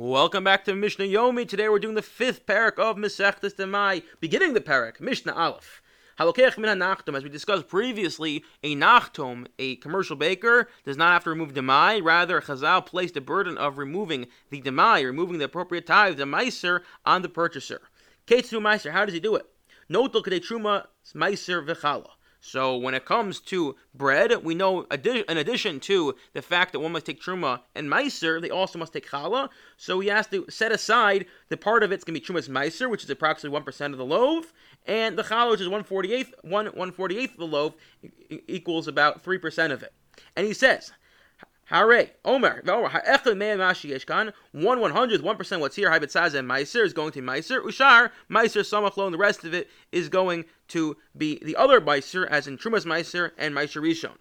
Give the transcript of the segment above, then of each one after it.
Welcome back to Mishnah Yomi. Today we're doing the fifth parak of Masechtas Demai, beginning the parak, Mishnah Aleph. Halokech min nachtum, as we discussed previously, a nachtum, a commercial baker, does not have to remove demai. Rather, Chazal placed the burden of removing the demai, removing the appropriate tithe, the meiser, on the purchaser. Ketsu meiser, how does he do it? Notel kadei truma meiser v'chala. So when it comes to bread, we know in addition to the fact that one must take truma and meiser, they also must take challah. So he has to set aside the part of it's going to be truma's meiser, which is approximately one percent of the loaf, and the challah, which is one forty eighth, one one forty eighth of the loaf, equals about three percent of it. And he says, Hare, Omer, one one hundredth, one percent what's here, Habitzaz and Meiser is going to Meiser, Ushar, Meiser, and the rest of it is going to be the other Meiser, as in Trumas Meiser and Meiser Rishon.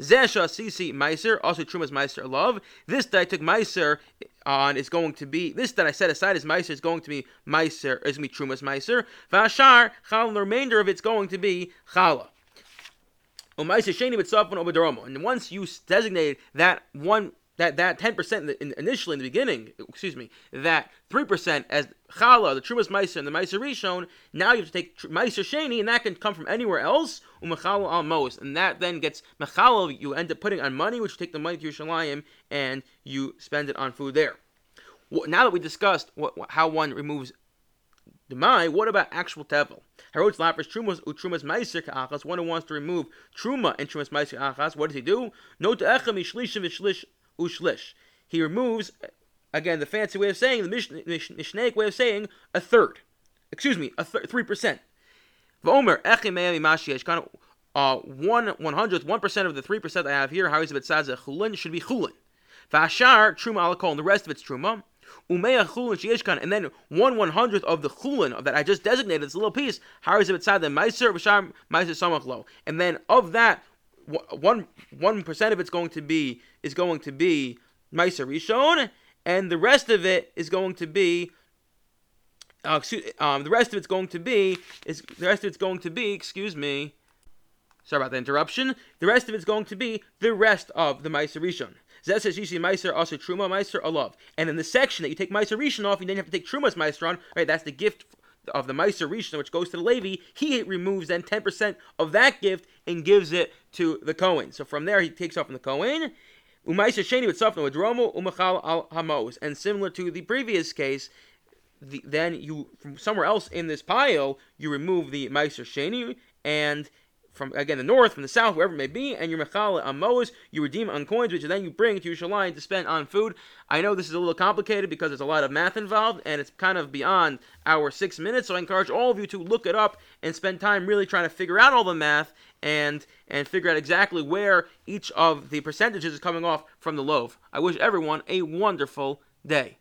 Zesha Sisi Meiser, also Trumas Meiser love. This that I took Meiser on is going to be, this that I set aside as Meiser is going to be Meiser, is going to be Trumas Meiser. Vashar, Chal, the remainder of it's going to be Chala. And once you designate that one that that ten percent initially in the beginning, excuse me, that three percent as challah, the trumas meiser and the meiser rishon, now you have to take meiser sheni, and that can come from anywhere else. Umechallah al mos, and that then gets mechallah. You end up putting on money, which you take the money to Yerushalayim and you spend it on food there. Now that we discussed what, how one removes Demai, what about actual tevel? Harotz lapers trumas utrumas meiser ka'achas. One who wants to remove truma and trumas meiser ka'achas, what does he do? No te'echem ishlishim v'shlish ushlish. He removes, again, the fancy way of saying, the Mishnaic way of saying, a third. Excuse me, a three percent. V'omer echem me'emi mashi kind of uh, one one hundredth, one percent of the three percent I have here. How is it says chulin should be chulin. V'ashar truma alakol, and the rest of it's truma. Umeya chulin sheishkan, and then one one hundredth of the chulin that I just designated, this little piece, how is it the meiser v'shar meiser samachlo, and then of that one one percent of it's going to be is going to be meiser rishon, and the rest of it is going to be. Uh, excuse, um, the rest of it's going to be is the rest of it's going to be. Excuse me. Sorry about the interruption. The rest of it's going to be the rest of the meiser rishon. Zeh says Yishi Meiser also Truma Meiser Alav. And in the section that you take Meiser Rishon off, you then have to take Truma's Meiser on. Right, that's the gift of the Meiser Rishon, which goes to the Levi. He removes then 10% of that gift and gives it to the Kohen. So from there, he takes off from the Kohen. Umaisa Sheni with Safna with Romo Umachal al Hamos. And similar to the previous case, the, then you from somewhere else in this pile you remove the Meiser Sheni and from again the north, from the south, wherever it may be, and your mechala on moas, you redeem on coins, which then you bring to Yerushalayim to spend on food. I know this is a little complicated because there's a lot of math involved, and it's kind of beyond our six minutes. So I encourage all of you to look it up and spend time really trying to figure out all the math and and figure out exactly where each of the percentages is coming off from the loaf. I wish everyone a wonderful day.